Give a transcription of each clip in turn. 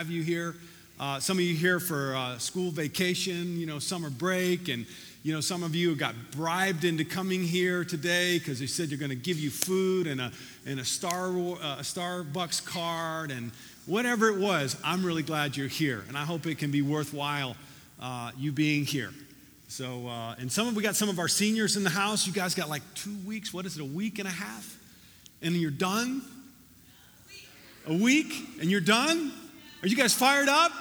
have you here. Uh, some of you here for uh, school vacation, you know, summer break, and you know, some of you got bribed into coming here today because they said you're going to give you food and a and a Star uh, a Starbucks card and whatever it was. I'm really glad you're here, and I hope it can be worthwhile uh, you being here. So, uh, and some of we got some of our seniors in the house. You guys got like two weeks. What is it? A week and a half, and you're done. A week, and you're done. Are you guys fired up?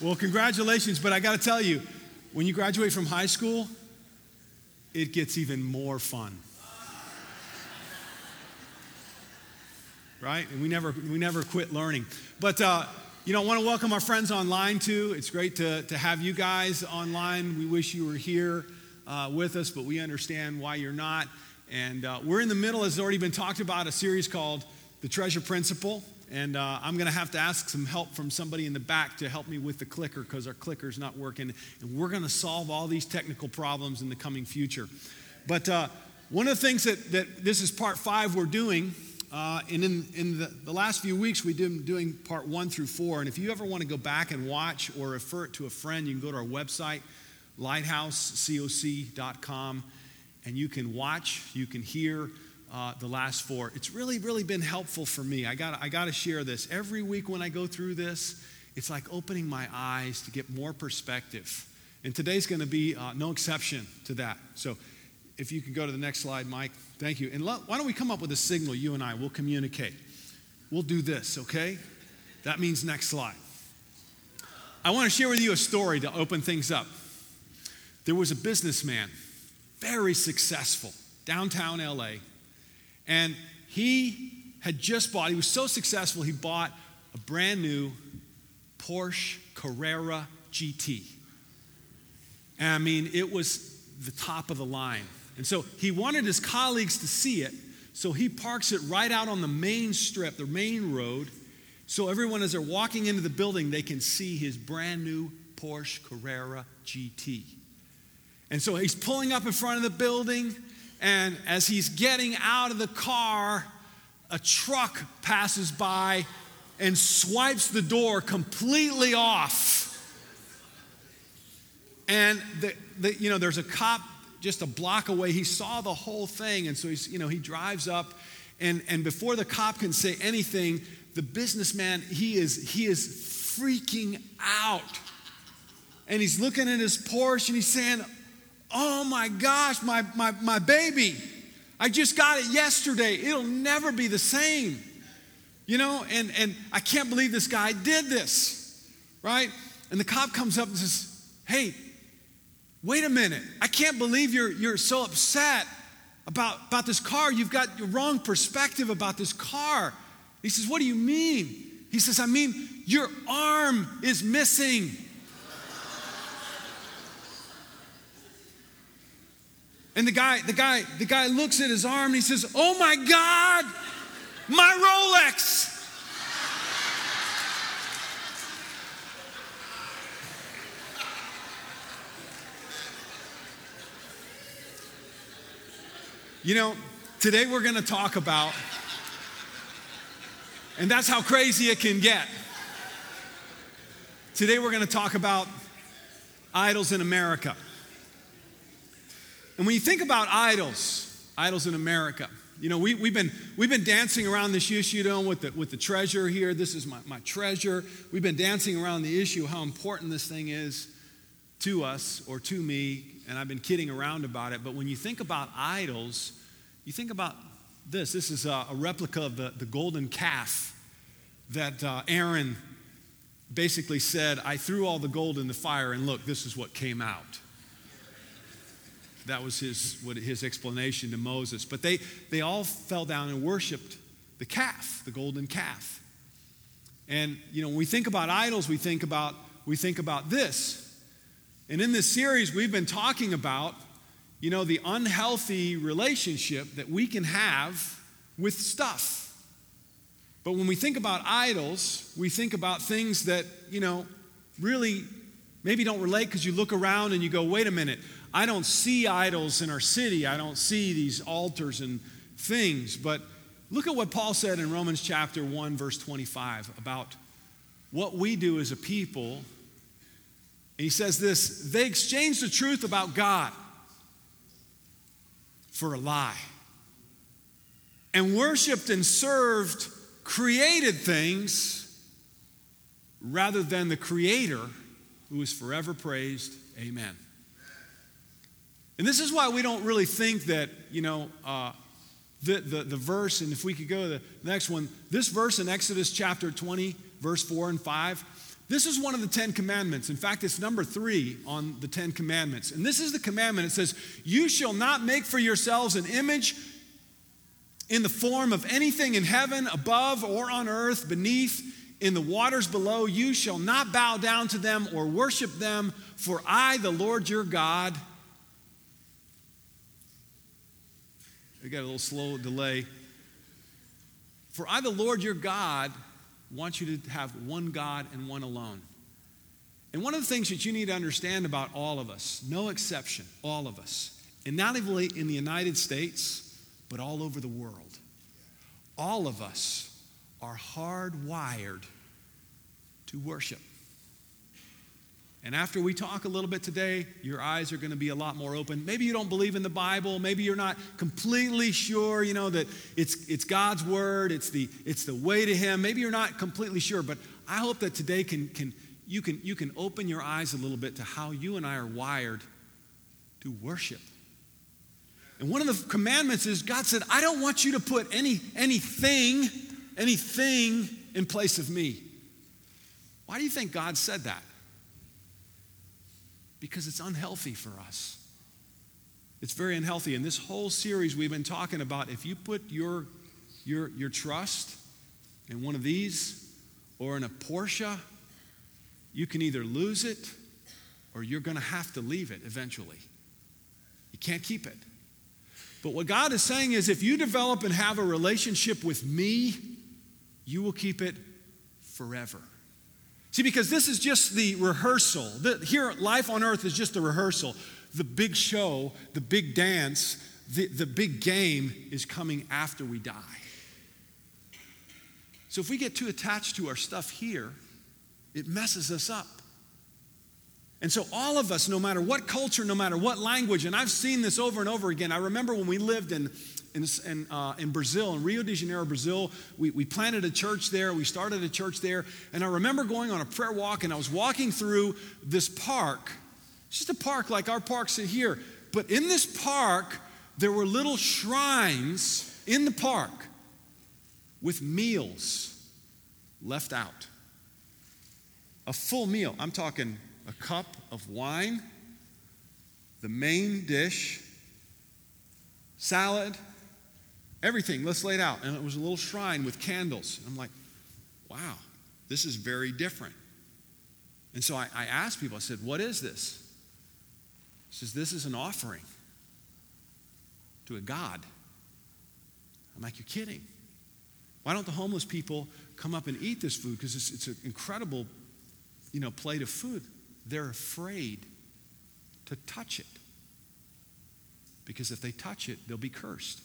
Well, congratulations, but I got to tell you, when you graduate from high school, it gets even more fun. Right? And we never, we never quit learning. But, uh, you know, I want to welcome our friends online too. It's great to, to have you guys online. We wish you were here uh, with us, but we understand why you're not. And uh, we're in the middle, as already been talked about, a series called The Treasure Principle. And uh, I'm going to have to ask some help from somebody in the back to help me with the clicker because our clicker's not working. And we're going to solve all these technical problems in the coming future. But uh, one of the things that, that this is part five we're doing, uh, and in, in the, the, last few weeks we've been doing part one through four. And if you ever want to go back and watch or refer it to a friend, you can go to our website, lighthousecoc.com, and you can watch, you can hear uh, the last four. It's really, really been helpful for me. I got, I got to share this. Every week when I go through this, it's like opening my eyes to get more perspective. And today's going to be uh, no exception to that. So if you can go to the next slide, Mike. Thank you. And lo- why don't we come up with a signal, you and I? We'll communicate. We'll do this, okay? That means next slide. I want to share with you a story to open things up. There was a businessman, very successful, downtown LA and he had just bought, he was so successful, he bought a brand new Porsche Carrera GT. And I mean, it was the top of the line. And so he wanted his colleagues to see it, so he parks it right out on the main strip, the main road, so everyone, as they're walking into the building, they can see his brand new Porsche Carrera GT. And so he's pulling up in front of the building. And as he's getting out of the car, a truck passes by and swipes the door completely off. And the, the, you know, there's a cop just a block away. He saw the whole thing, and so he's, you know, he drives up, and, and before the cop can say anything, the businessman, he is, he is freaking out. And he's looking at his Porsche and he's saying, Oh my gosh, my, my, my baby. I just got it yesterday. It'll never be the same. You know, and, and I can't believe this guy did this, right? And the cop comes up and says, Hey, wait a minute. I can't believe you're, you're so upset about, about this car. You've got the wrong perspective about this car. He says, What do you mean? He says, I mean, your arm is missing. And the guy, the guy, the guy looks at his arm and he says, Oh my God, my Rolex. You know, today we're going to talk about, and that's how crazy it can get. Today we're going to talk about idols in America. And when you think about idols, idols in America, you know, we, we've, been, we've been dancing around this issue, you with the, with the treasure here. This is my, my treasure. We've been dancing around the issue, how important this thing is to us or to me. And I've been kidding around about it. But when you think about idols, you think about this. This is a, a replica of the, the golden calf that uh, Aaron basically said, I threw all the gold in the fire, and look, this is what came out. That was his, what, his explanation to Moses. But they, they all fell down and worshiped the calf, the golden calf. And, you know, when we think about idols, we think about, we think about this. And in this series, we've been talking about, you know, the unhealthy relationship that we can have with stuff. But when we think about idols, we think about things that, you know, really maybe don't relate because you look around and you go, wait a minute, I don't see idols in our city. I don't see these altars and things. But Look at what Paul said in Romans chapter 1, verse 25 about what we do as a people. And he says this they exchanged the truth about God for a lie and worshiped and served created things rather than the Creator who is forever praised. Amen. And this is why we don't really think that, you know, uh, the, the, the verse, and if we could go to the next one, this verse in Exodus chapter 20, verse 4 and 5, this is one of the Ten Commandments. In fact, it's number three on the Ten Commandments. And this is the commandment. It says, You shall not make for yourselves an image in the form of anything in heaven, above, or on earth, beneath, in the waters below. You shall not bow down to them or worship them, for I, the Lord your God, we got a little slow delay. For I, the Lord your God, want you to have one God and one alone. And one of the things that you need to understand about all of us, no exception, all of us, and not only in the United States, but all over the world. All of us are hardwired to worship. And after we talk a little bit today, your eyes are going to be a lot more open. Maybe you don't believe in the Bible. Maybe you're not completely sure, you know, that it's, it's God's word, it's the, it's the way to Him. Maybe you're not completely sure, but I hope that today can, can, you, can, you can open your eyes a little bit to how you and I are wired to worship. And one of the commandments is God said, I don't want you to put any, anything, anything in place of me. Why do you think God said that? Because it's unhealthy for us. It's very unhealthy. In this whole series, we've been talking about if you put your, your, your trust in one of these or in a Porsche, you can either lose it or you're going to have to leave it eventually. You can't keep it. But what God is saying is if you develop and have a relationship with me, you will keep it forever. See, because this is just the rehearsal. The, here, life on earth is just the rehearsal. The big show, the big dance, the, the big game is coming after we die. So if we get too attached to our stuff here, it messes us up. And so, all of us, no matter what culture, no matter what language, and I've seen this over and over again. I remember when we lived in, in, in, uh, in Brazil, in Rio de Janeiro, Brazil, we, we planted a church there, we started a church there. And I remember going on a prayer walk, and I was walking through this park. It's just a park like our parks are here. But in this park, there were little shrines in the park with meals left out. A full meal. I'm talking a cup of wine, the main dish, salad, everything. Let's lay it out. And it was a little shrine with candles. I'm like, wow, this is very different. And so I, I asked people, I said, what is this? He says, this is an offering to a God. I'm like, you're kidding. Why don't the homeless people come up and eat this food? Because it's, it's an incredible, you know, plate of food they're afraid to touch it. Because if they touch it, they'll be cursed.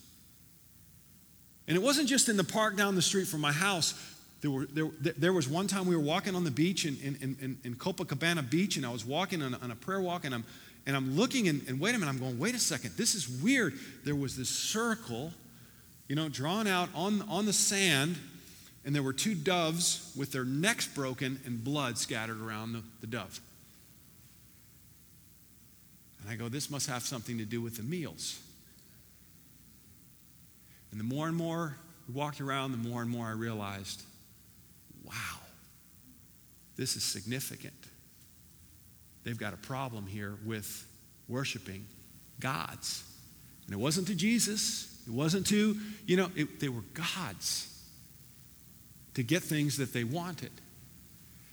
And it wasn't just in the park down the street from my house. There, were, there, there was one time we were walking on the beach in, in, in, in Copacabana Beach, and I was walking on a, on a prayer walk, and I'm, and I'm looking, and, and wait a minute, I'm going, wait a second, this is weird. There was this circle, you know, drawn out on, on the sand, and there were two doves with their necks broken and blood scattered around the, the dove. And I go, this must have something to do with the meals. And the more and more we walked around, the more and more I realized, wow, this is significant. They've got a problem here with worshiping gods. And it wasn't to Jesus, it wasn't to, you know, it, they were gods to get things that they wanted.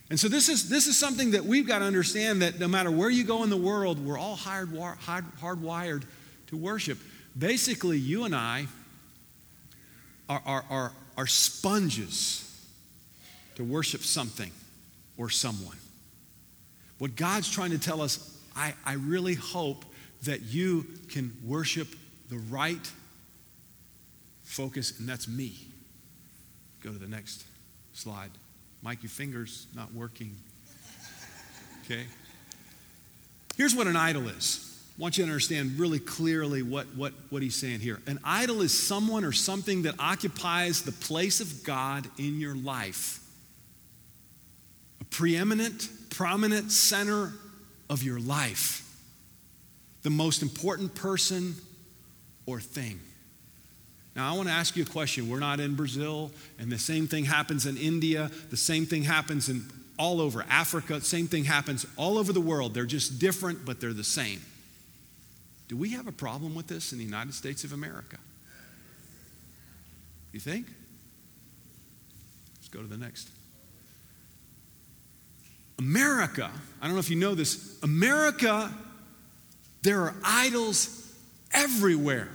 And so this is, this is something that we've got to understand that no matter where you go in the world, we're all hard, hard, hardwired to worship. Basically, you and I are, are, are, are sponges to worship something or someone. What God's trying to tell us, I, I really hope that you can worship the right focus, and that's me. Go to the next slide. Mike, your finger's not working. Okay? Here's what an idol is. I want you to understand really clearly what, what, what he's saying here. An idol is someone or something that occupies the place of God in your life, a preeminent, prominent center of your life, the most important person or thing. Now, I want to ask you a question. We're not in Brazil, and the same thing happens in India, the same thing happens in all over Africa, same thing happens all over the world. They're just different, but they're the same. Do we have a problem with this in the United States of America? You think? Let's go to the next. America, I don't know if you know this, America, there are idols everywhere.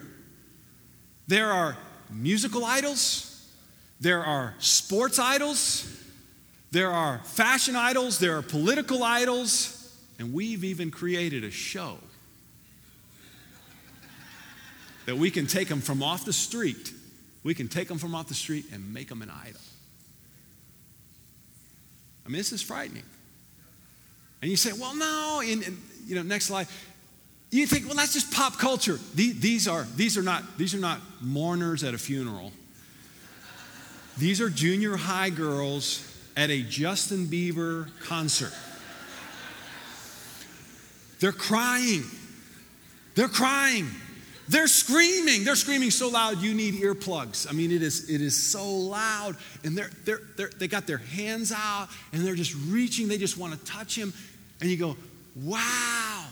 There are musical idols, there are sports idols, there are fashion idols, there are political idols, and we've even created a show that we can take them from off the street. We can take them from off the street and make them an idol. I mean, this is frightening. And you say, well, no, in, in you know, next slide. You think, well, that's just pop culture. These, are, these, are not, these are not mourners at a funeral. These are junior high girls at a Justin Bieber concert. They're crying. They're crying. They're screaming. They're screaming so loud you need earplugs. I mean, it is, it is so loud. And they're, they're, they're, they got their hands out and they're just reaching. They just want to touch him. And you go, wow.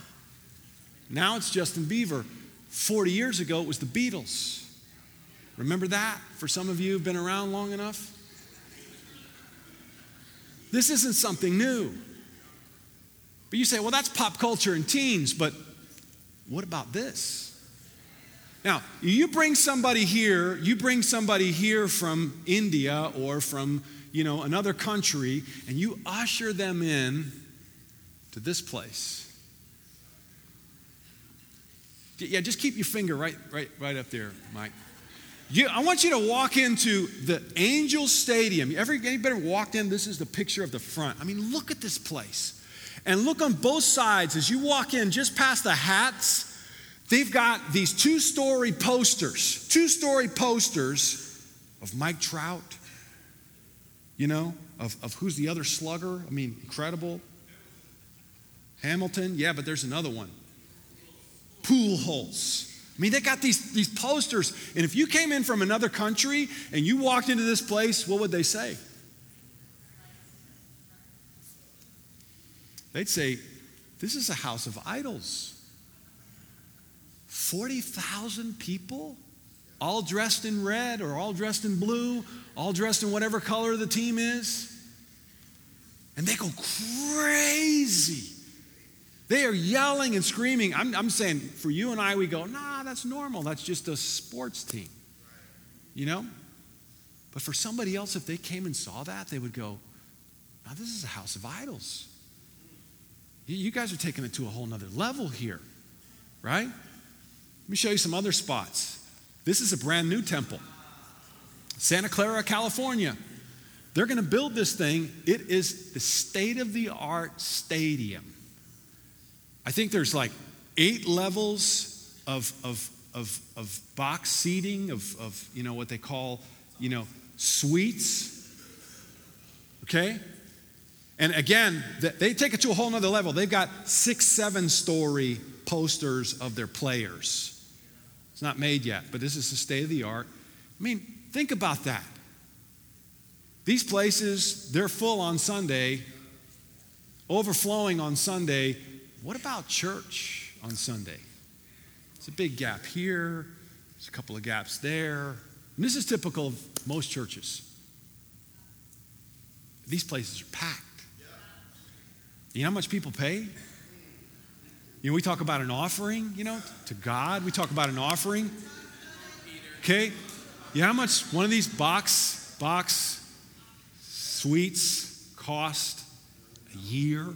Now it's Justin Bieber. 40 years ago, it was the Beatles. Remember that? For some of you who've been around long enough? This isn't something new. But you say, well, that's pop culture and teens, but what about this? Now, you bring somebody here, you bring somebody here from India or from, you know, another country, and you usher them in to this place. Yeah, just keep your finger right, right, right up there, Mike. You, I want you to walk into the Angel Stadium. Every, anybody walked in? This is the picture of the front. I mean, look at this place. And look on both sides as you walk in, just past the hats They've got these two story posters, two story posters of Mike Trout, you know, of, of who's the other slugger. I mean, incredible. Hamilton, yeah, but there's another one. Pujols. I mean, they got these, these posters, and if you came in from another country and you walked into this place, what would they say? They'd say, This is a house of idols. 40,000 people, all dressed in red or all dressed in blue, all dressed in whatever color the team is. And they go crazy. They are yelling and screaming. I'm, I'm saying for you and I, we go, nah, that's normal. That's just a sports team. You know? But for somebody else, if they came and saw that, they would go, now this is a house of idols. You guys are taking it to a whole nother level here, right? Let me show you some other spots. This is a brand new temple. Santa Clara, California. They're going to build this thing. It is the state of the art stadium. I think there's like eight levels of, of, of, of box seating, of, of, you know, what they call, you know, suites. Okay? And again, they take it to a whole nother level. They've got six, seven story posters of their players. It's not made yet, but this is the state of the art. I mean, think about that. These places, they're full on Sunday, overflowing on Sunday. What about church on Sunday? It's a big gap here, there's a couple of gaps there. And this is typical of most churches. These places are packed. You know how much people pay? You know, we talk about an offering, you know, to God. We talk about an offering. Okay? You know how much one of these box box suites cost a year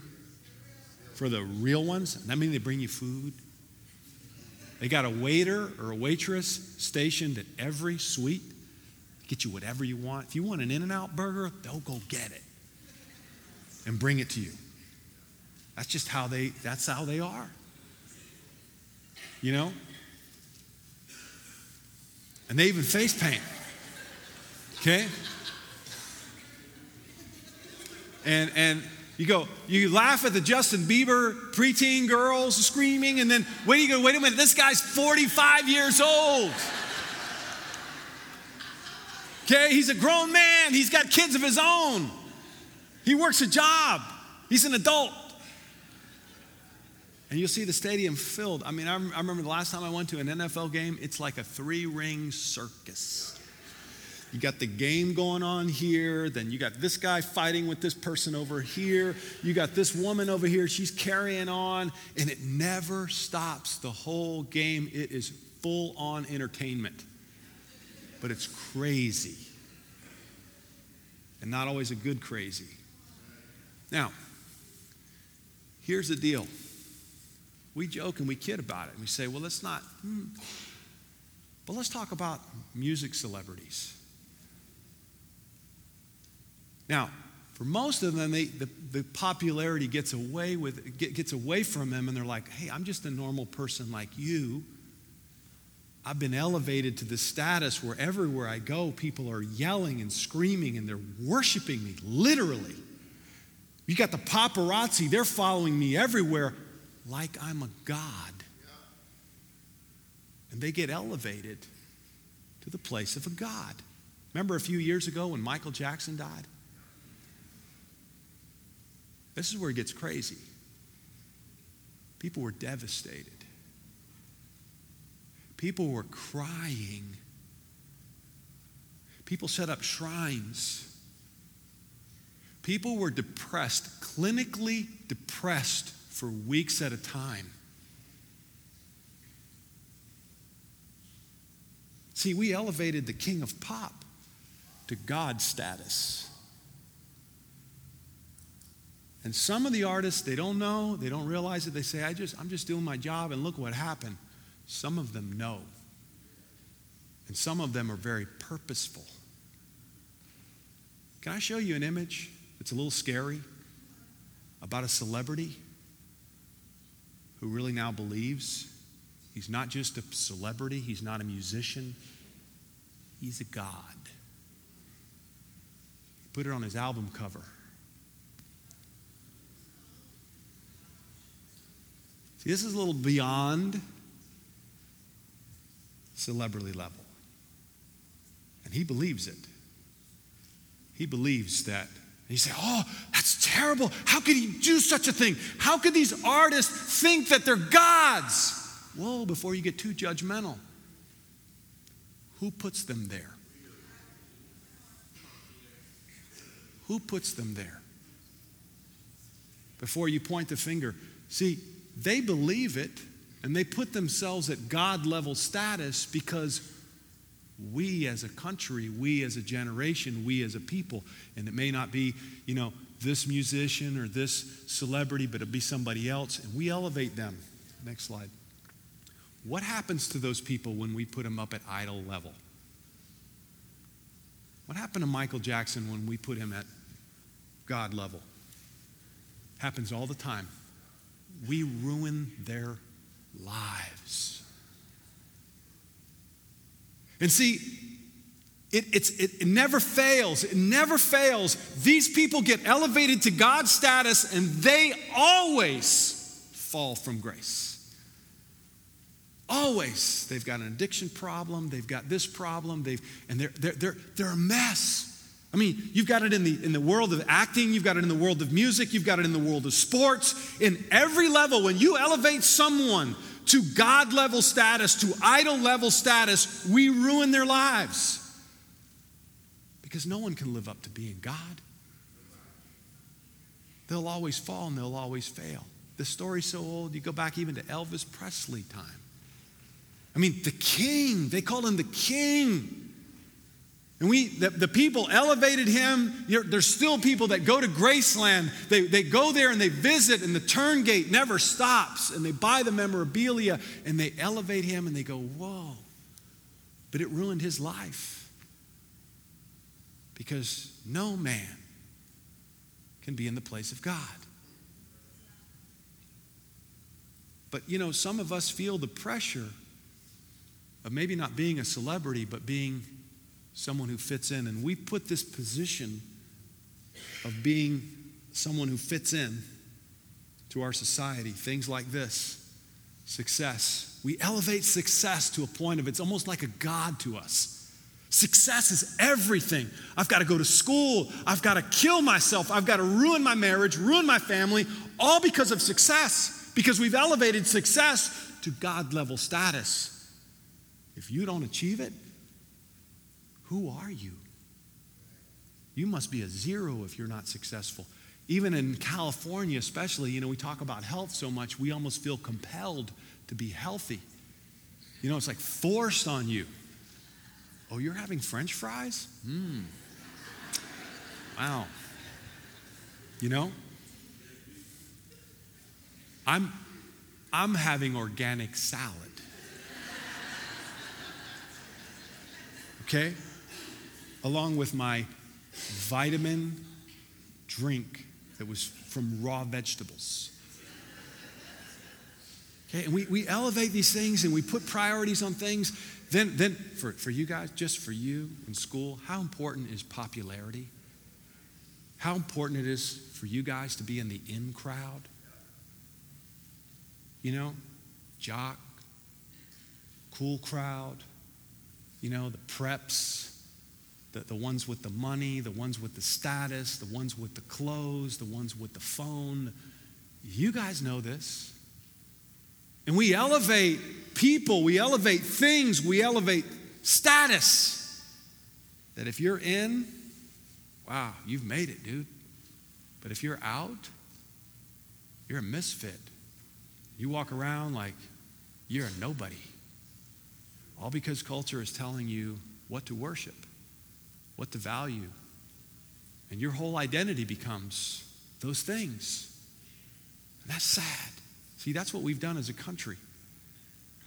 for the real ones? That mean they bring you food? They got a waiter or a waitress stationed at every suite. Get you whatever you want. If you want an In N Out burger, they'll go get it and bring it to you. That's just how they that's how they are. You know? And they even face paint. Okay? And and you go, you laugh at the Justin Bieber preteen girls screaming, and then wait, you go, wait a minute, this guy's 45 years old. Okay, he's a grown man, he's got kids of his own, he works a job, he's an adult. And you'll see the stadium filled. I mean, I, remember the last time I went to an NFL game, it's like a three ring circus. You got the game going on here, then you got this guy fighting with this person over here, you got this woman over here, she's carrying on, and it never stops the whole game. It is full on entertainment. But it's crazy. And not always a good crazy. Now, here's the deal. We joke and we kid about it. We say, well, let's not, hmm. but let's talk about music celebrities. Now, for most of them, they, the, the popularity gets away, with, gets away from them, and they're like, hey, I'm just a normal person like you. I've been elevated to the status where everywhere I go, people are yelling and screaming and they're worshiping me, literally. You got the paparazzi, they're following me everywhere like I'm a God. And they get elevated to the place of a God. Remember a few years ago when Michael Jackson died? This is where it gets crazy. People were devastated. People were crying. People set up shrines. People were depressed, clinically depressed for weeks at a time. See, we elevated the king of pop to God status. And some of the artists, they don't know, they don't realize it. They say, I just, I'm just doing my job, and look what happened. Some of them know. And some of them are very purposeful. Can I show you an image that's a little scary about a celebrity who really now believes he's not just a celebrity, he's not a musician, he's a God. He put it on his album cover. See, this is a little beyond celebrity level. And he believes it. He believes that. And you say, oh, that's terrible. How could he do such a thing? How could these artists think that they're gods? Whoa, before you get too judgmental, who puts them there? Who puts them there? Before you point the finger, see, they believe it and they put themselves at God level status because we as a country, we as a generation, we as a people, and it may not be, you know, this musician or this celebrity, but it'll be somebody else, and we elevate them. Next slide. What happens to those people when we put them up at idol level? What happened to Michael Jackson when we put him at God level? Happens all the time we ruin their lives. And see, it, it, it, never fails. It never fails. These people get elevated to God's status and they always fall from grace. Always. They've got an addiction problem, they've got this problem, they've, and they're, they're, they're, they're a mess. I mean, you've got it in the, in the world of acting, you've got it in the world of music, you've got it in the world of sports. In every level, when you elevate someone to God level status, to idol level status, we ruin their lives. Because no one can live up to being God. They'll always fall and they'll always fail. The story's so old, you go back even to Elvis Presley time. I mean, the king, they called him the king. And we, the, the people elevated him. There's still people that go to Graceland. They, they go there and they visit, and the turn gate never stops. And they buy the memorabilia and they elevate him and they go, Whoa. But it ruined his life. Because no man can be in the place of God. But you know, some of us feel the pressure of maybe not being a celebrity, but being someone who fits in. And we put this position of being someone who fits in to our society. Things like this success. We elevate success to a point of it's almost like a God to us. Success is everything. I've got to go to school. I've got to kill myself. I've got to ruin my marriage, ruin my family, all because of success, because we've elevated success to God level status. If you don't achieve it, who are you? You must be a zero if you're not successful. Even in California, especially, you know, we talk about health so much, we almost feel compelled to be healthy. You know, it's like forced on you. Oh, you're having french fries? Mmm. Wow. You know? I'm I'm having organic salad. Okay? Along with my vitamin drink that was from raw vegetables. Okay, and we, we elevate these things and we put priorities on things. Then, then for, for you guys, just for you in school, how important is popularity? How important it is for you guys to be in the in crowd? You know, jock, cool crowd, you know, the preps, the, the ones with the money, the ones with the status, the ones with the clothes, the ones with the phone. You guys know this. And we elevate people, we elevate things, we elevate status. That if you're in, wow, you've made it, dude. But if you're out, you're a misfit. You walk around like you're a nobody. All because culture is telling you what to worship what to value. And your whole identity becomes those things. And that's sad. See, that's what we've done as a country.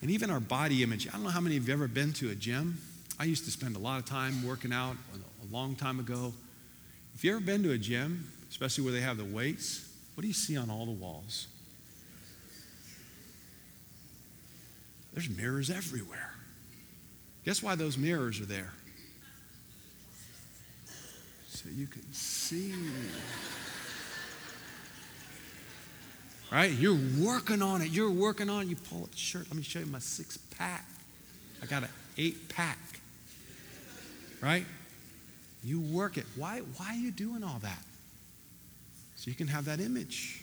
And even our body image. I don't know how many of you have ever been to a gym. I used to spend a lot of time working out a long time ago. If you've ever been to a gym, especially where they have the weights, what do you see on all the walls? There's mirrors everywhere. Guess why those mirrors are there? So you can see. Right? You're working on it. You're working on it. You pull up the shirt. Let me show you my six pack. I got an eight pack. Right? You work it. Why, why are you doing all that? So you can have that image.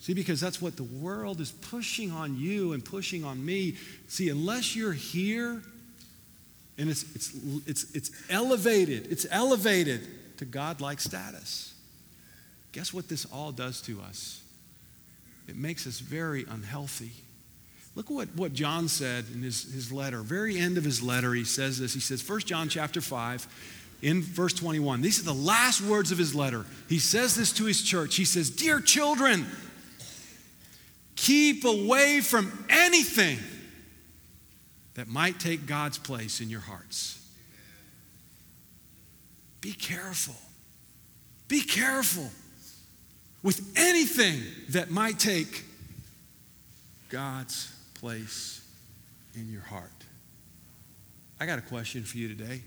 See, because that's what the world is pushing on you and pushing on me. See, unless you're here and it's, it's, it's, it's elevated, it's elevated to godlike status. Guess what this all does to us? It makes us very unhealthy. Look what, what John said in his, his letter. Very end of his letter, he says this. He says, 1 John chapter 5, in verse 21. These are the last words of his letter. He says this to his church. He says, Dear children, keep away from anything that might take God's place in your hearts. Be careful. Be careful with anything that might take God's place in your heart. I got a question for you today.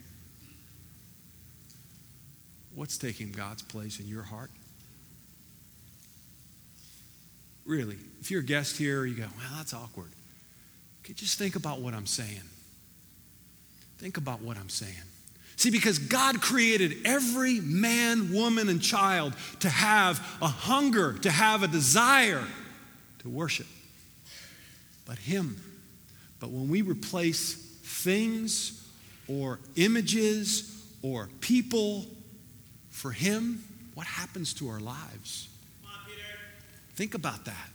What's taking God's place in your heart? Really, if you're a guest here, you go, well, that's awkward. Okay, just think about what I'm saying. Think about what I'm saying. See, because God created every man, woman, and child to have a hunger, to have a desire to worship. But Him. But when we replace things or images or people for Him, what happens to our lives? On, Think about that.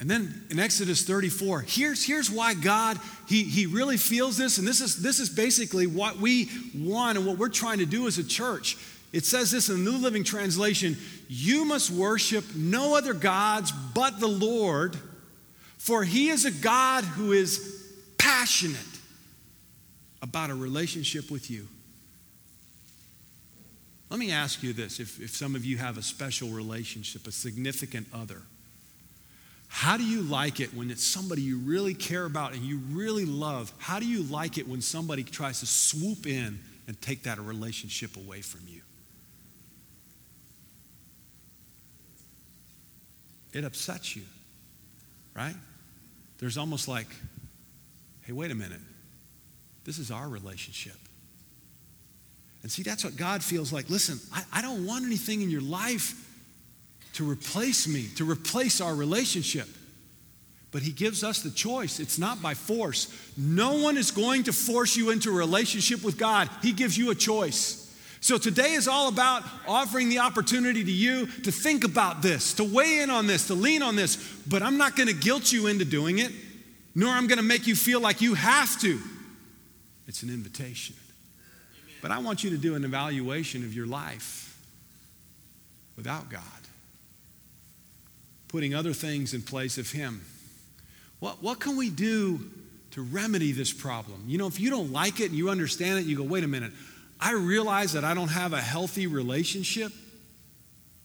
And then in Exodus 34, here's, here's why God, he, he really feels this, and this is, this is basically what we want and what we're trying to do as a church. It says this in the New Living Translation You must worship no other gods but the Lord, for he is a God who is passionate about a relationship with you. Let me ask you this if, if some of you have a special relationship, a significant other. How do you like it when it's somebody you really care about and you really love? How do you like it when somebody tries to swoop in and take that relationship away from you? It upsets you, right? There's almost like, hey, wait a minute. This is our relationship. And see, that's what God feels like. Listen, I, I don't want anything in your life to replace me, to replace our relationship. But He gives us the choice. It's not by force. No one is going to force you into a relationship with God, He gives you a choice. So today is all about offering the opportunity to you to think about this, to weigh in on this, to lean on this. But I'm not going to guilt you into doing it, nor I'm going to make you feel like you have to. It's an invitation. But I want you to do an evaluation of your life without God, putting other things in place of Him. What, what can we do to remedy this problem? You know, if you don't like it and you understand it, you go, wait a minute, I realize that I don't have a healthy relationship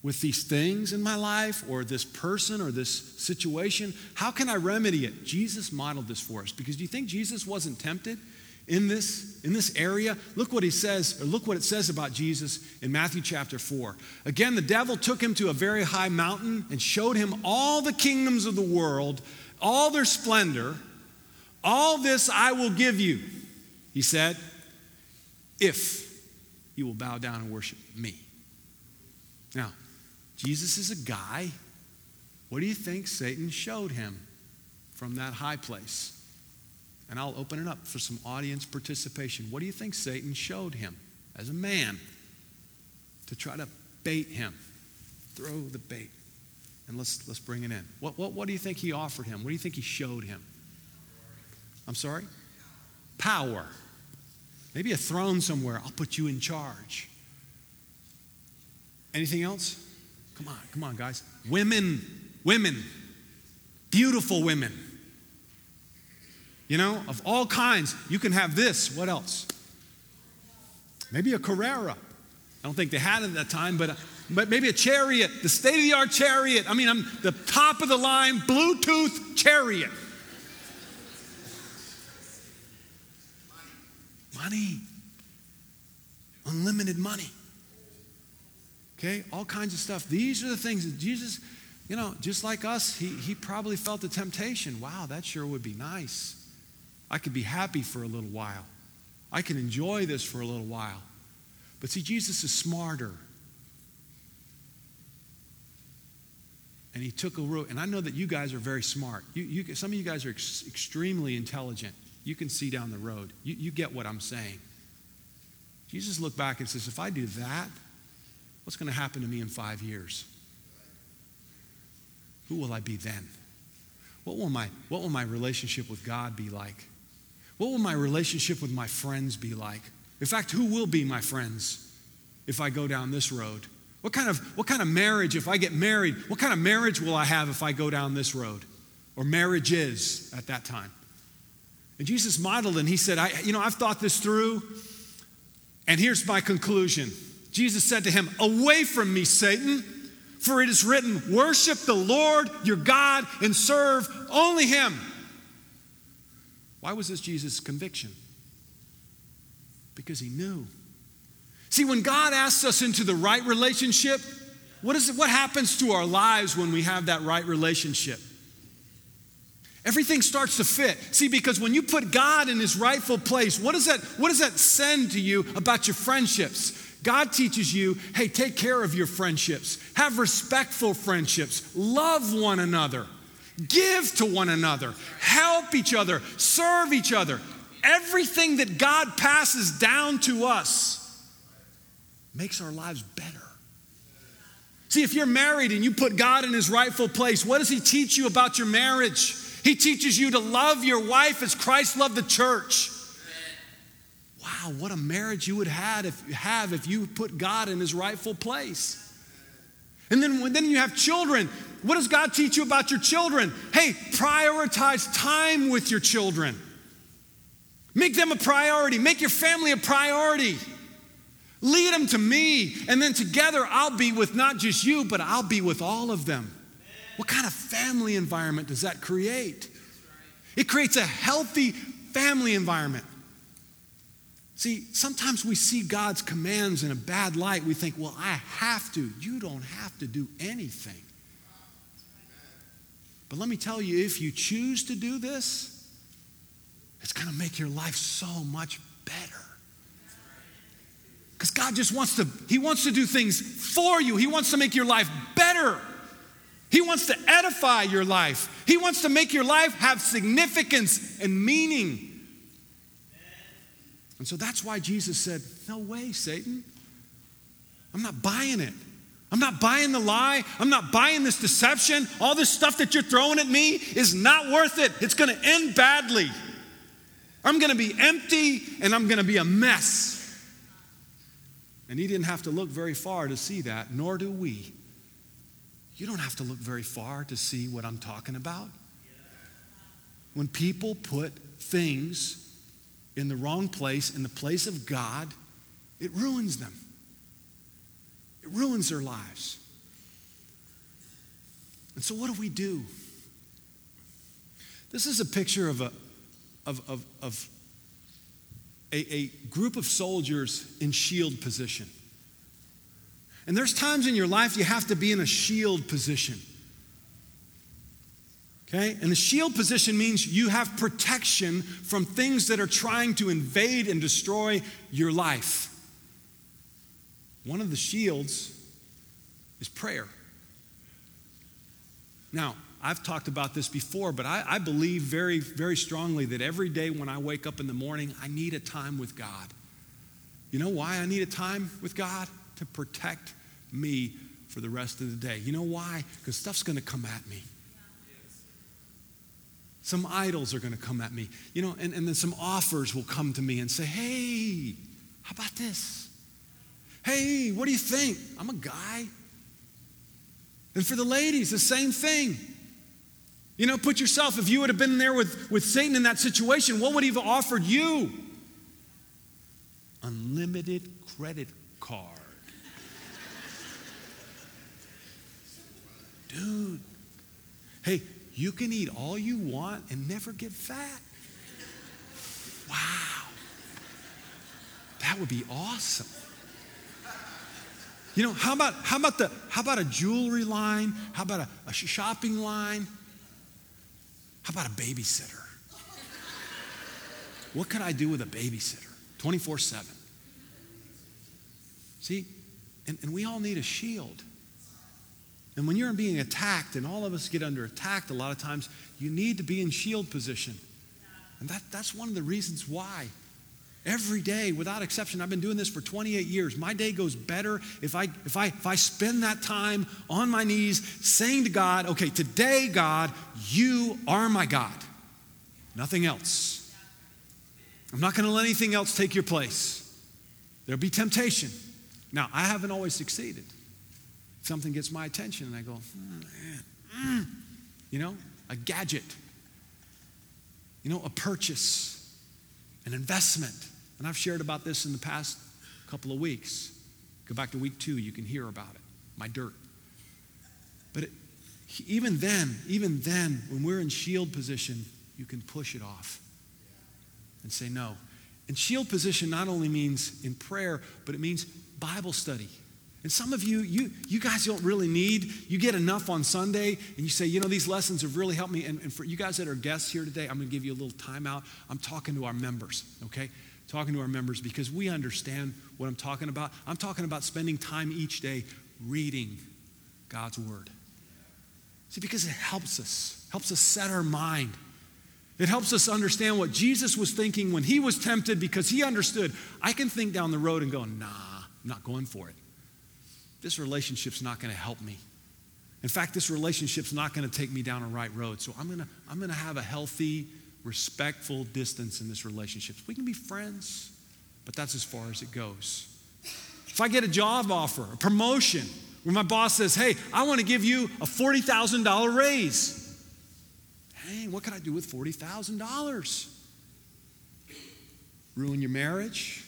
with these things in my life or this person or this situation. How can I remedy it? Jesus modeled this for us because do you think Jesus wasn't tempted? In this in this area look what he says or look what it says about jesus in matthew chapter 4 again the devil took him to a very high mountain and showed him all the kingdoms of the world all their splendor. All this i will give you he said if you will bow down and worship me. Now jesus is a guy. What do you think satan showed him from that high place and I'll open it up for some audience participation. What do you think Satan showed him as a man to try to bait him? Throw the bait. And let's, let's bring it in. What, what, what do you think he offered him? What do you think he showed him? I'm sorry? Power. Maybe a throne somewhere. I'll put you in charge. Anything else? Come on, come on, guys. Women, women, beautiful women. You know, of all kinds. You can have this. What else? Maybe a Carrera. I don't think they had it at that time, but, but maybe a chariot, the state of the art chariot. I mean, I'm the top of the line Bluetooth chariot. Money. Unlimited money. Okay, all kinds of stuff. These are the things that Jesus, you know, just like us, he, he probably felt the temptation. Wow, that sure would be nice. I could be happy for a little while. I can enjoy this for a little while. But see, Jesus is smarter. And he took a route. And I know that you guys are very smart. You, you, some of you guys are ex- extremely intelligent. You can see down the road. You, you get what I'm saying. Jesus looked back and says, If I do that, what's going to happen to me in five years? Who will I be then? What will my, what will my relationship with God be like? What will my relationship with my friends be like? In fact, who will be my friends if I go down this road? What kind of, what kind of marriage, if I get married, what kind of marriage will I have if I go down this road? Or marriage is at that time. And Jesus modeled and he said, I, You know, I've thought this through, and here's my conclusion. Jesus said to him, Away from me, Satan, for it is written, Worship the Lord your God and serve only him. Why was this Jesus' conviction? Because he knew. See, when God asks us into the right relationship, what, is it, what happens to our lives when we have that right relationship? Everything starts to fit. See, because when you put God in his rightful place, what does that, what does that send to you about your friendships? God teaches you hey, take care of your friendships, have respectful friendships, love one another. Give to one another, help each other, serve each other. Everything that God passes down to us makes our lives better. See, if you're married and you put God in his rightful place, what does he teach you about your marriage? He teaches you to love your wife as Christ loved the church. Wow, what a marriage you would have if, have if you put God in his rightful place. And then, then you have children. What does God teach you about your children? Hey, prioritize time with your children. Make them a priority. Make your family a priority. Lead them to me. And then together I'll be with not just you, but I'll be with all of them. What kind of family environment does that create? It creates a healthy family environment. See, sometimes we see God's commands in a bad light. We think, well, I have to. You don't have to do anything. But let me tell you, if you choose to do this, it's going to make your life so much better. Because God just wants to, He wants to do things for you. He wants to make your life better. He wants to edify your life. He wants to make your life have significance and meaning. And so that's why Jesus said, No way, Satan. I'm not buying it. I'm not buying the lie. I'm not buying this deception. All this stuff that you're throwing at me is not worth it. It's going to end badly. I'm going to be empty and I'm going to be a mess. And he didn't have to look very far to see that, nor do we. You don't have to look very far to see what I'm talking about. When people put things in the wrong place, in the place of God, it ruins them. It ruins their lives. And so, what do we do? This is a picture of a, of, of, of a, a group of soldiers in shield position. And there's times in your life you have to be in a shield position. Okay? And the shield position means you have protection from things that are trying to invade and destroy your life. One of the shields is prayer. Now, I've talked about this before, but I, I, believe very, very strongly that every day when I wake up in the morning, I need a time with God. You know why I need a time with God? To protect me for the rest of the day. You know why? Because stuff's going to come at me. Some idols are going to come at me, you know, and, and then some offers will come to me and say, hey, how about this? Hey, what do you think? I'm a guy. And for the ladies, the same thing. You know, put yourself, if you would have been there with, with Satan in that situation, what would he have offered you? Unlimited credit card. Dude, hey, you can eat all you want and never get fat. Wow. That would be awesome. You know, how about how about the how about a jewelry line? How about a, a shopping line? How about a babysitter? What could I do with a babysitter 24 7? See, and, and we all need a shield. And when you're being attacked, and all of us get under attack a lot of times, you need to be in shield position. And that, that's one of the reasons why. Every day, without exception, I've been doing this for 28 years. My day goes better if I, if, I, if I spend that time on my knees saying to God, okay, today, God, you are my God. Nothing else. I'm not going to let anything else take your place. There'll be temptation. Now, I haven't always succeeded. Something gets my attention, and I go, mm, you know, a gadget, you know, a purchase, an investment and I've shared about this in the past couple of weeks. Go back to week two, you can hear about it. My dirt. But it, even then, even then, when we're in shield position, you can push it off and say no. And shield position not only means in prayer, but it means Bible study. And some of you, you, you guys don't really need, you get enough on Sunday and you say, you know, these lessons have really helped me. And, and for you guys that are guests here today, I'm going to give you a little timeout. I'm talking to our members, okay? talking to our members because we understand what I'm talking about. I'm talking about spending time each day reading God's Word. See, because it helps us, helps us set our mind. It helps us understand what Jesus was thinking when he was tempted because he understood I can think down the road and go, nah, I'm not going for it. This relationship's not going to help me. In fact, this relationship's not going to take me down a right road. So I'm going to I'm going to have a healthy, respectful distance in this relationship. We can be friends, but that's as far as it goes. If I get a job offer, a promotion, where my boss says, Hey, I want to give you a $40,000 raise. Hey, what can I do with $40,000? Ruin your marriage,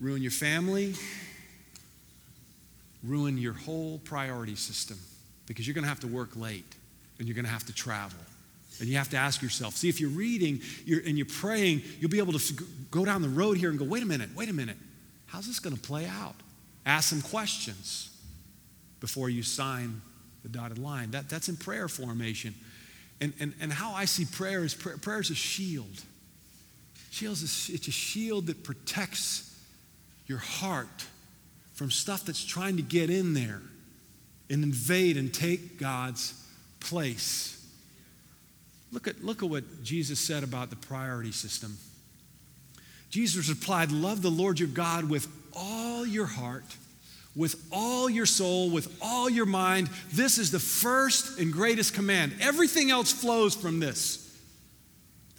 ruin your family, ruin your whole priority system because you're going to have to work late and you're going to have to travel. And you have to ask yourself see, if you're reading you're, and you're praying, you'll be able to go down the road here and go, wait a minute, wait a minute. How's this going to play out? Ask some questions before you sign the dotted line. That, that's in prayer formation. And, and, and how I see prayer is prayer, prayer is a shield. Shields is, it's a shield that protects your heart from stuff that's trying to get in there and invade and take God's place. Look at, look at what Jesus said about the priority system. Jesus replied, Love the Lord your God with all your heart, with all your soul, with all your mind. This is the first and greatest command. Everything else flows from this.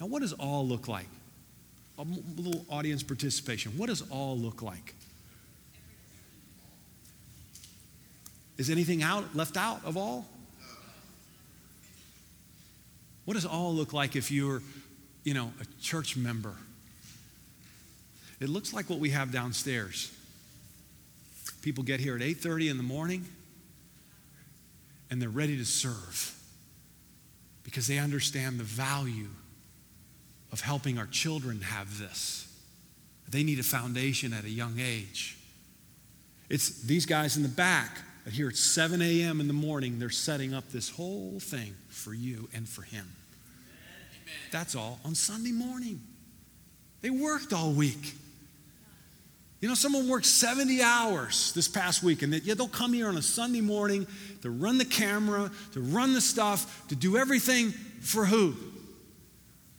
Now, what does all look like? A little audience participation. What does all look like? Is anything out left out of all? What does all look like if you're, you know, a church member? It looks like what we have downstairs. People get here at 8:30 in the morning and they're ready to serve because they understand the value of helping our children have this. They need a foundation at a young age. It's these guys in the back but here at 7 a.m. in the morning, they're setting up this whole thing for you and for him. Amen. That's all on Sunday morning. They worked all week. You know, someone worked 70 hours this past week, and they, yeah, they'll come here on a Sunday morning to run the camera, to run the stuff, to do everything for who?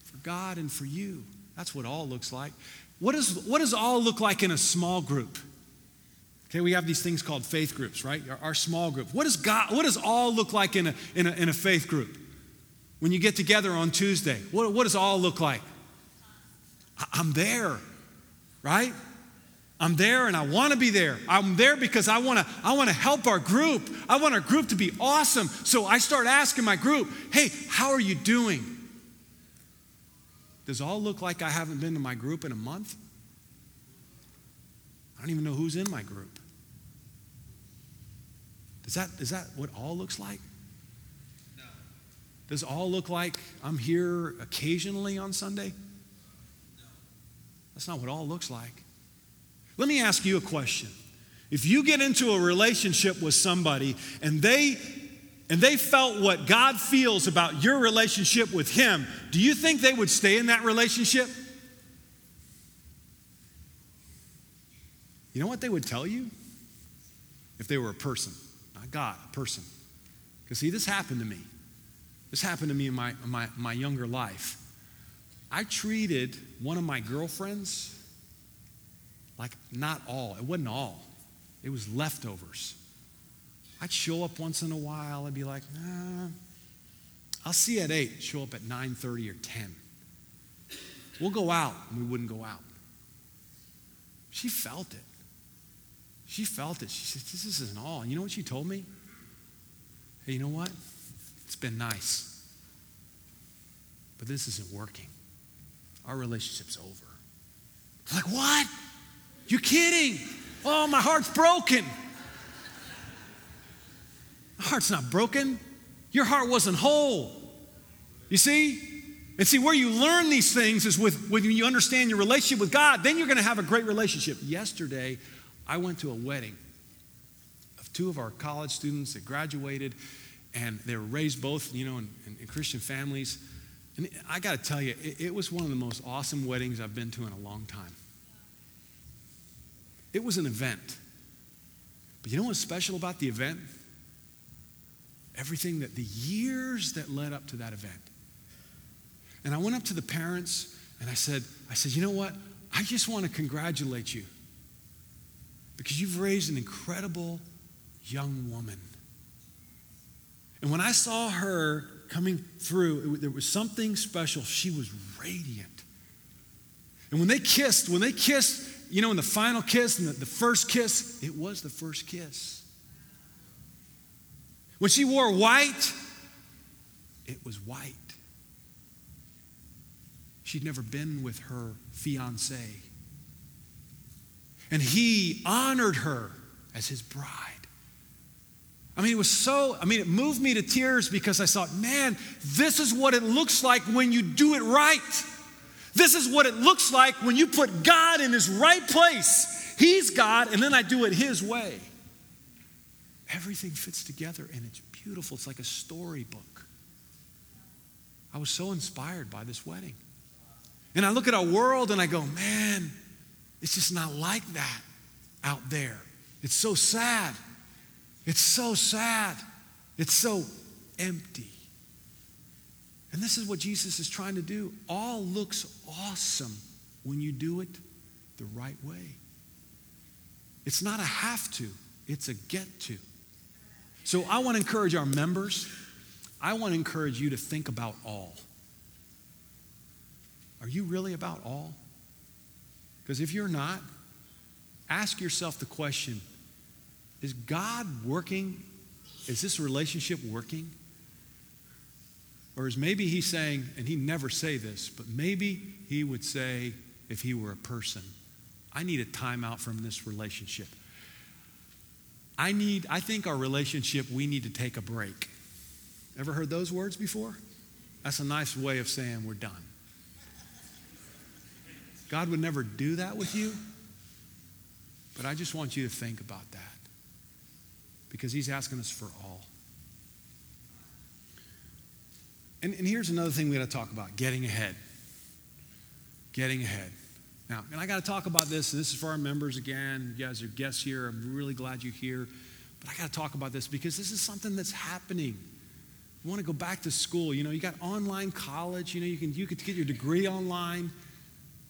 For God and for you. That's what all looks like. What, is, what does all look like in a small group? Okay, we have these things called faith groups, right? Our, our small group. What does God, what does all look like in a, in a, in a faith group? When you get together on Tuesday, what, what does all look like? I'm there, right? I'm there and I want to be there. I'm there because I want to I want to help our group. I want our group to be awesome. So I start asking my group, "Hey, how are you doing?" Does all look like I haven't been to my group in a month? I don't even know who's in my group. Is that, is that what all looks like? No. Does all look like I'm here occasionally on Sunday? No. That's not what all looks like. Let me ask you a question. If you get into a relationship with somebody and they and they felt what God feels about your relationship with him, do you think they would stay in that relationship? You know what they would tell you? If they were a person. God, a person. Because, see, this happened to me. This happened to me in my, my, my younger life. I treated one of my girlfriends like not all. It wasn't all, it was leftovers. I'd show up once in a while. I'd be like, nah, I'll see you at 8. Show up at 9.30 or 10. We'll go out. And we wouldn't go out. She felt it. She felt it. She said, This isn't all. And you know what she told me? Hey, you know what? It's been nice. But this isn't working. Our relationship's over. Like, what? You kidding? Oh, my heart's broken. My heart's not broken. Your heart wasn't whole. You see? And see, where you learn these things is with when you understand your relationship with God, then you're going to have a great relationship. Yesterday, I went to a wedding of two of our college students that graduated, and they were raised both, you know, in, in Christian families. And I got to tell you, it, it was one of the most awesome weddings I've been to in a long time. It was an event. But you know what's special about the event? Everything that the years that led up to that event. And I went up to the parents and I said, I said, you know what? I just want to congratulate you because you've raised an incredible young woman. And when I saw her coming through, it, there was something special. She was radiant. And when they kissed, when they kissed, you know, in the final kiss and the, the first kiss, it was the first kiss. When she wore white, it was white. She'd never been with her fiance. And he honored her as his bride. I mean, it was so, I mean, it moved me to tears because I thought, man, this is what it looks like when you do it right. This is what it looks like when you put God in his right place. He's God, and then I do it his way. Everything fits together and it's beautiful. It's like a storybook. I was so inspired by this wedding. And I look at our world and I go, man, it's just not like that out there. It's so sad. It's so sad. It's so empty. And this is what Jesus is trying to do. All looks awesome when you do it the right way. It's not a have to, it's a get to. So I want to encourage our members, I want to encourage you to think about all. Are you really about all? Because if you're not, ask yourself the question Is God working? Is this relationship working? Or is maybe he saying, and he never say this, but maybe he would say, if he were a person, I need a timeout from this relationship. I need, I think our relationship, we need to take a break. Ever heard those words before? That's a nice way of saying we're done. God would never do that with you, but I just want you to think about that because He's asking us for all. And, and here's another thing we got to talk about getting ahead. Getting ahead. Now, and I got to talk about this, and this is for our members again. You guys are guests here. I'm really glad you're here. But I got to talk about this because this is something that's happening. You want to go back to school. You know, you got online college. You know, you can you could get your degree online.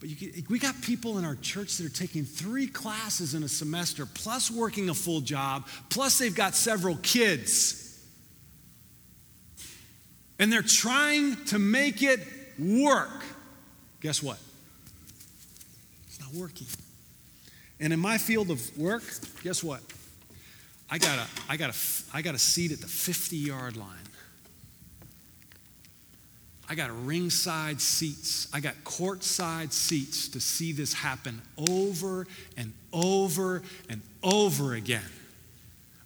But can, we got people in our church that are taking three classes in a semester, plus working a full job, plus they've got several kids. And they're trying to make it work. Guess what? It's not working. And in my field of work, guess what? I got a, I got a, I got a seat at the 50 yard line. I got ringside seats. I got courtside seats to see this happen over and over and over again.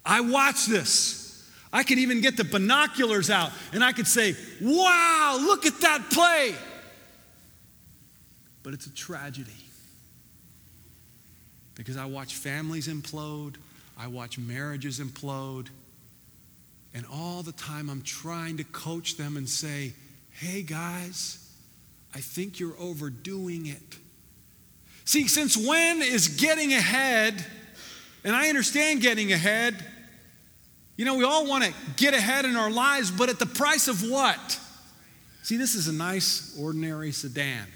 I watch this. I could even get the binoculars out and I could say, wow, look at that play. But it's a tragedy because I watch families implode, I watch marriages implode, and all the time I'm trying to coach them and say, hey guys, I think you're overdoing it. See, since when is getting ahead, and I understand getting ahead, you know, we all want to get ahead in our lives, but at the price of what? See, this is a nice, ordinary sedan.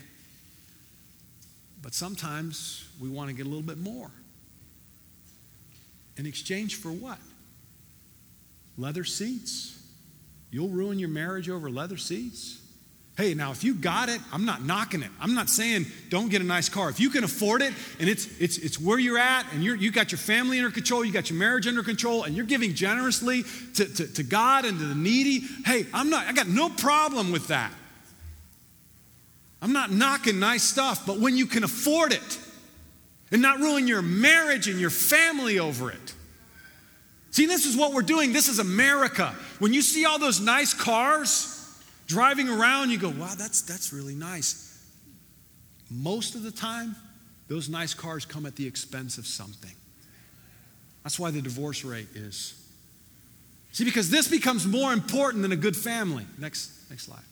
But sometimes we want to get a little bit more. In exchange for what? Leather seats. You'll ruin your marriage over leather seats. Hey, now if you got it, I'm not knocking it. I'm not saying don't get a nice car. If you can afford it and it's it's it's where you're at and you're you got your family under control, you got your marriage under control, and you're giving generously to, to, to God and to the needy, hey, I'm not, I got no problem with that. I'm not knocking nice stuff, but when you can afford it and not ruin your marriage and your family over it. See, this is what we're doing. This is America. When you see all those nice cars driving around, you go, wow, that's, that's really nice. Most of the time, those nice cars come at the expense of something. That's why the divorce rate is. See, because this becomes more important than a good family. Next, next slide.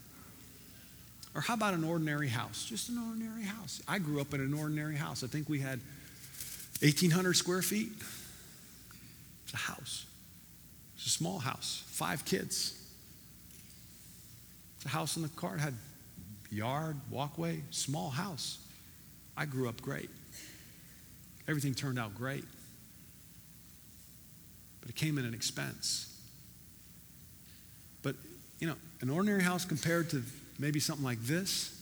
Or how about an ordinary house? Just an ordinary house. I grew up in an ordinary house. I think we had 1,800 square feet. It's a house. It's a small house, five kids. It's a house in the car. Had yard, walkway, small house. I grew up great. Everything turned out great. But it came at an expense. But, you know, an ordinary house compared to maybe something like this,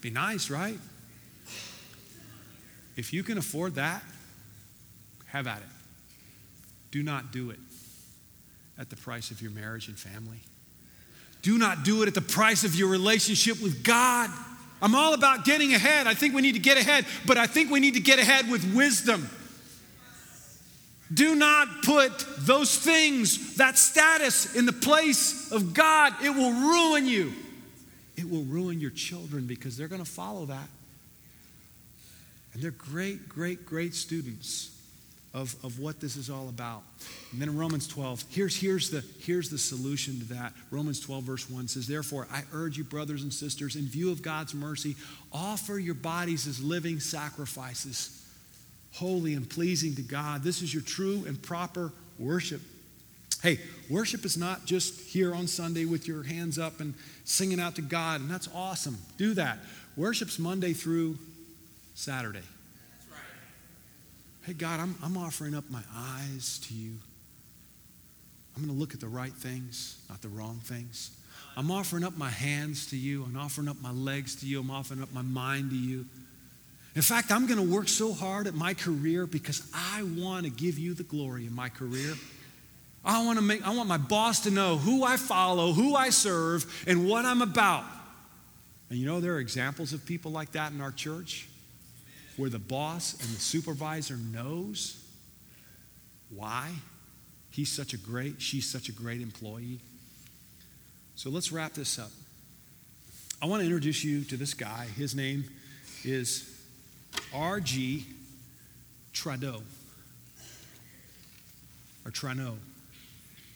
be nice, right? If you can afford that, have at it. Do not do it at the price of your marriage and family. Do not do it at the price of your relationship with God. I'm all about getting ahead. I think we need to get ahead, but I think we need to get ahead with wisdom. Do not put those things, that status, in the place of God. It will ruin you. It will ruin your children because they're going to follow that. And they're great, great, great students of, of what this is all about. And then in Romans 12, here's, here's, the, here's the solution to that. Romans 12, verse 1 says, Therefore, I urge you, brothers and sisters, in view of God's mercy, offer your bodies as living sacrifices, holy and pleasing to God. This is your true and proper worship. Hey, worship is not just here on Sunday with your hands up and singing out to God, and that's awesome. Do that. Worship's Monday through Saturday. Hey, God, I'm, I'm offering up my eyes to you. I'm going to look at the right things, not the wrong things. I'm offering up my hands to you. I'm offering up my legs to you. I'm offering up my mind to you. In fact, I'm going to work so hard at my career because I want to give you the glory in my career. I want to make I want my boss to know who I follow, who I serve, and what I'm about. And you know there are examples of people like that in our church where the boss and the supervisor knows why he's such a great, she's such a great employee. So let's wrap this up. I want to introduce you to this guy. His name is R.G. Trudeau. Or Trano.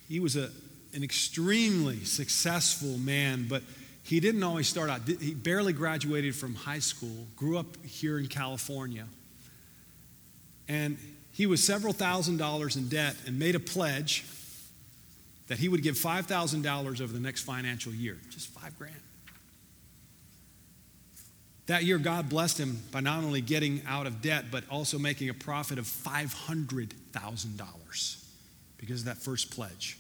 He was a, an extremely successful man, but he didn't always start out. He barely graduated from high school, grew up here in California. And he was several thousand dollars in debt and made a pledge that he would give $5,000 over the next financial year, just five grand. That year, God blessed him by not only getting out of debt, but also making a profit of $500,000 because of that first pledge.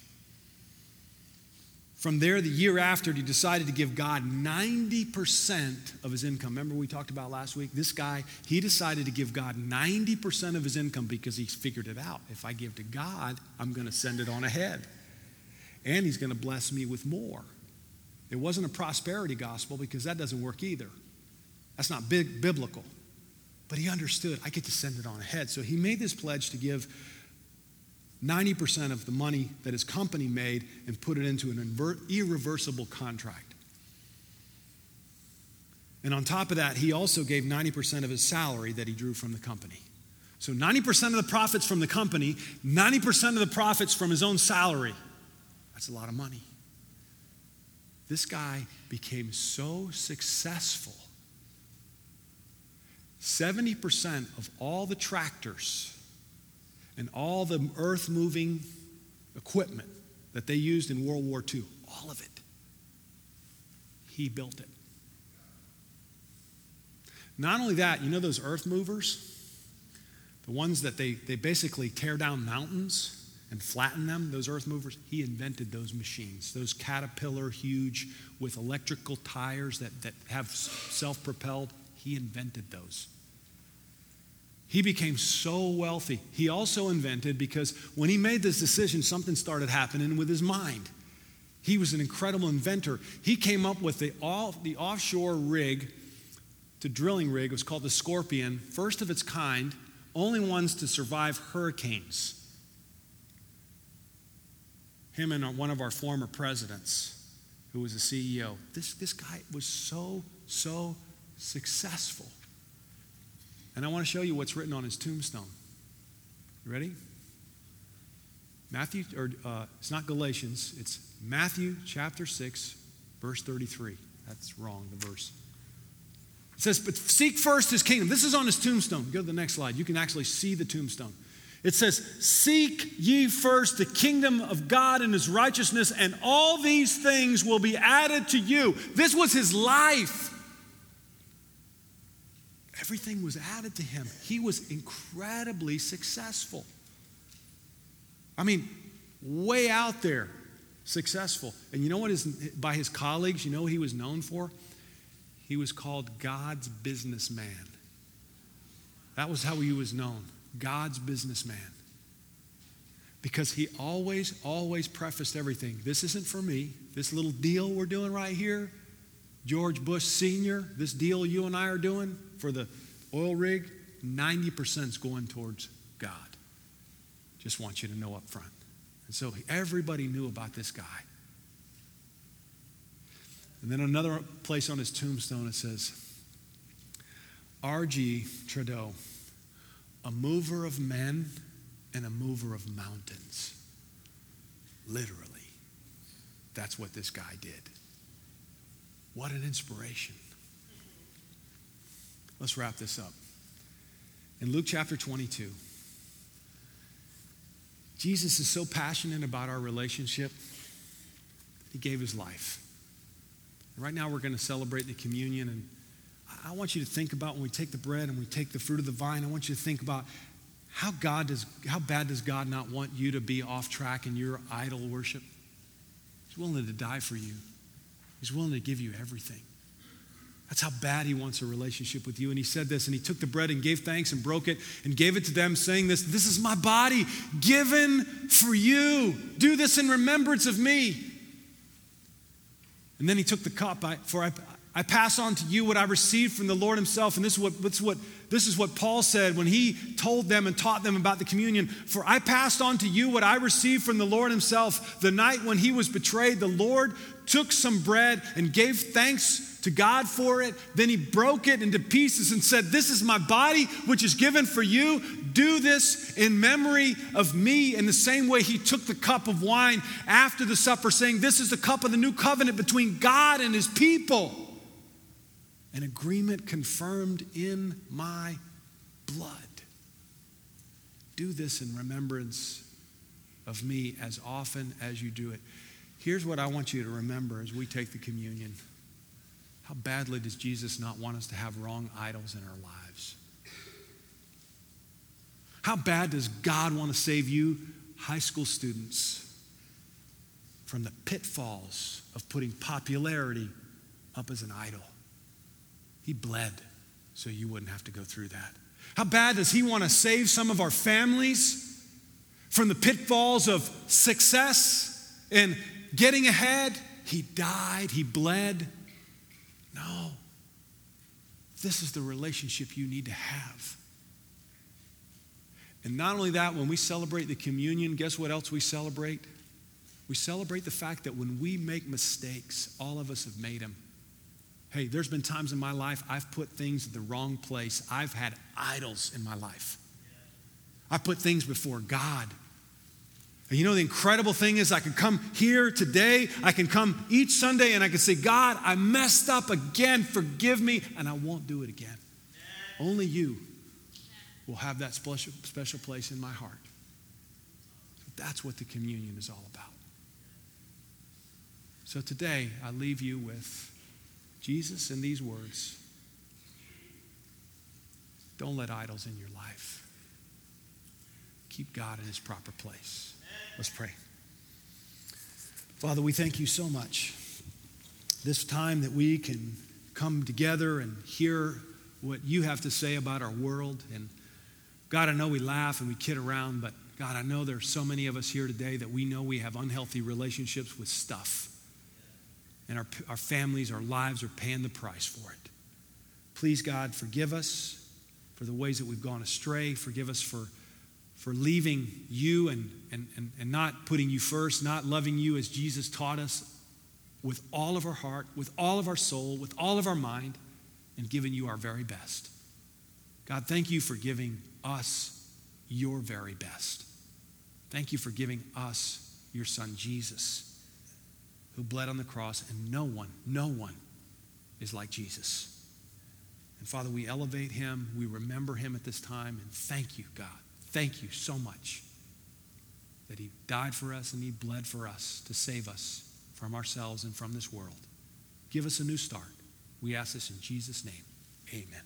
From there, the year after, he decided to give God 90% of his income. Remember, we talked about last week? This guy, he decided to give God 90% of his income because he figured it out. If I give to God, I'm going to send it on ahead. And he's going to bless me with more. It wasn't a prosperity gospel because that doesn't work either. That's not big, biblical. But he understood, I get to send it on ahead. So he made this pledge to give 90% of the money that his company made and put it into an irreversible contract. And on top of that, he also gave 90% of his salary that he drew from the company. So 90% of the profits from the company, 90% of the profits from his own salary. That's a lot of money. This guy became so successful. 70% of all the tractors and all the earth moving equipment that they used in World War II, all of it, he built it. Not only that, you know those earth movers? The ones that they, they basically tear down mountains and flatten them, those earth movers, he invented those machines. Those caterpillar, huge, with electrical tires that, that have self propelled, he invented those. He became so wealthy. He also invented, because when he made this decision, something started happening with his mind. He was an incredible inventor. He came up with the, all, the offshore rig, the drilling rig. It was called the Scorpion, first of its kind, only ones to survive hurricanes. Him and one of our former presidents, who was a CEO. This, this guy was so, so successful. And I want to show you what's written on his tombstone. You ready? Matthew, or uh, it's not Galatians, it's Matthew chapter 6, verse 33. That's wrong, the verse. It says, But seek first his kingdom. This is on his tombstone. Go to the next slide. You can actually see the tombstone. It says, Seek ye first the kingdom of God and his righteousness, and all these things will be added to you. This was his life. Everything was added to him. He was incredibly successful. I mean, way out there successful. And you know what is by his colleagues, you know what he was known for? He was called God's businessman. That was how he was known. God's businessman. Because he always, always prefaced everything. This isn't for me. This little deal we're doing right here, George Bush Sr., this deal you and I are doing for the oil rig, 90% is going towards God. Just want you to know up front. And so everybody knew about this guy. And then another place on his tombstone it says, R.G. Trudeau, a mover of men and a mover of mountains. Literally. That's what this guy did. What an inspiration. Let's wrap this up. In Luke chapter 22, Jesus is so passionate about our relationship, he gave his life. Right now, we're going to celebrate the communion. And I want you to think about when we take the bread and we take the fruit of the vine, I want you to think about how, God does, how bad does God not want you to be off track in your idol worship? He's willing to die for you, He's willing to give you everything. That's how bad he wants a relationship with you. And he said this, and he took the bread and gave thanks and broke it and gave it to them, saying this This is my body given for you. Do this in remembrance of me. And then he took the cup, I, for I, I pass on to you what I received from the Lord himself. And this is what, this is what, this is what Paul said when he told them and taught them about the communion. For I passed on to you what I received from the Lord himself. The night when he was betrayed, the Lord took some bread and gave thanks to God for it. Then he broke it into pieces and said, This is my body, which is given for you. Do this in memory of me. In the same way, he took the cup of wine after the supper, saying, This is the cup of the new covenant between God and his people. An agreement confirmed in my blood. Do this in remembrance of me as often as you do it. Here's what I want you to remember as we take the communion. How badly does Jesus not want us to have wrong idols in our lives? How bad does God want to save you, high school students, from the pitfalls of putting popularity up as an idol? He bled so you wouldn't have to go through that. How bad does He want to save some of our families from the pitfalls of success and getting ahead? He died, He bled no. This is the relationship you need to have. And not only that, when we celebrate the communion, guess what else we celebrate? We celebrate the fact that when we make mistakes, all of us have made them. Hey, there's been times in my life I've put things in the wrong place. I've had idols in my life. I put things before God. And you know, the incredible thing is, I can come here today, I can come each Sunday, and I can say, God, I messed up again, forgive me, and I won't do it again. Only you will have that special, special place in my heart. That's what the communion is all about. So today, I leave you with Jesus in these words Don't let idols in your life, keep God in his proper place. Let's pray. Father, we thank you so much. This time that we can come together and hear what you have to say about our world. And God, I know we laugh and we kid around, but God, I know there's so many of us here today that we know we have unhealthy relationships with stuff. And our, our families, our lives are paying the price for it. Please, God, forgive us for the ways that we've gone astray. Forgive us for for leaving you and, and, and, and not putting you first, not loving you as Jesus taught us with all of our heart, with all of our soul, with all of our mind, and giving you our very best. God, thank you for giving us your very best. Thank you for giving us your son, Jesus, who bled on the cross, and no one, no one is like Jesus. And Father, we elevate him, we remember him at this time, and thank you, God Thank you so much that He died for us and He bled for us to save us from ourselves and from this world. Give us a new start. We ask this in Jesus' name. Amen.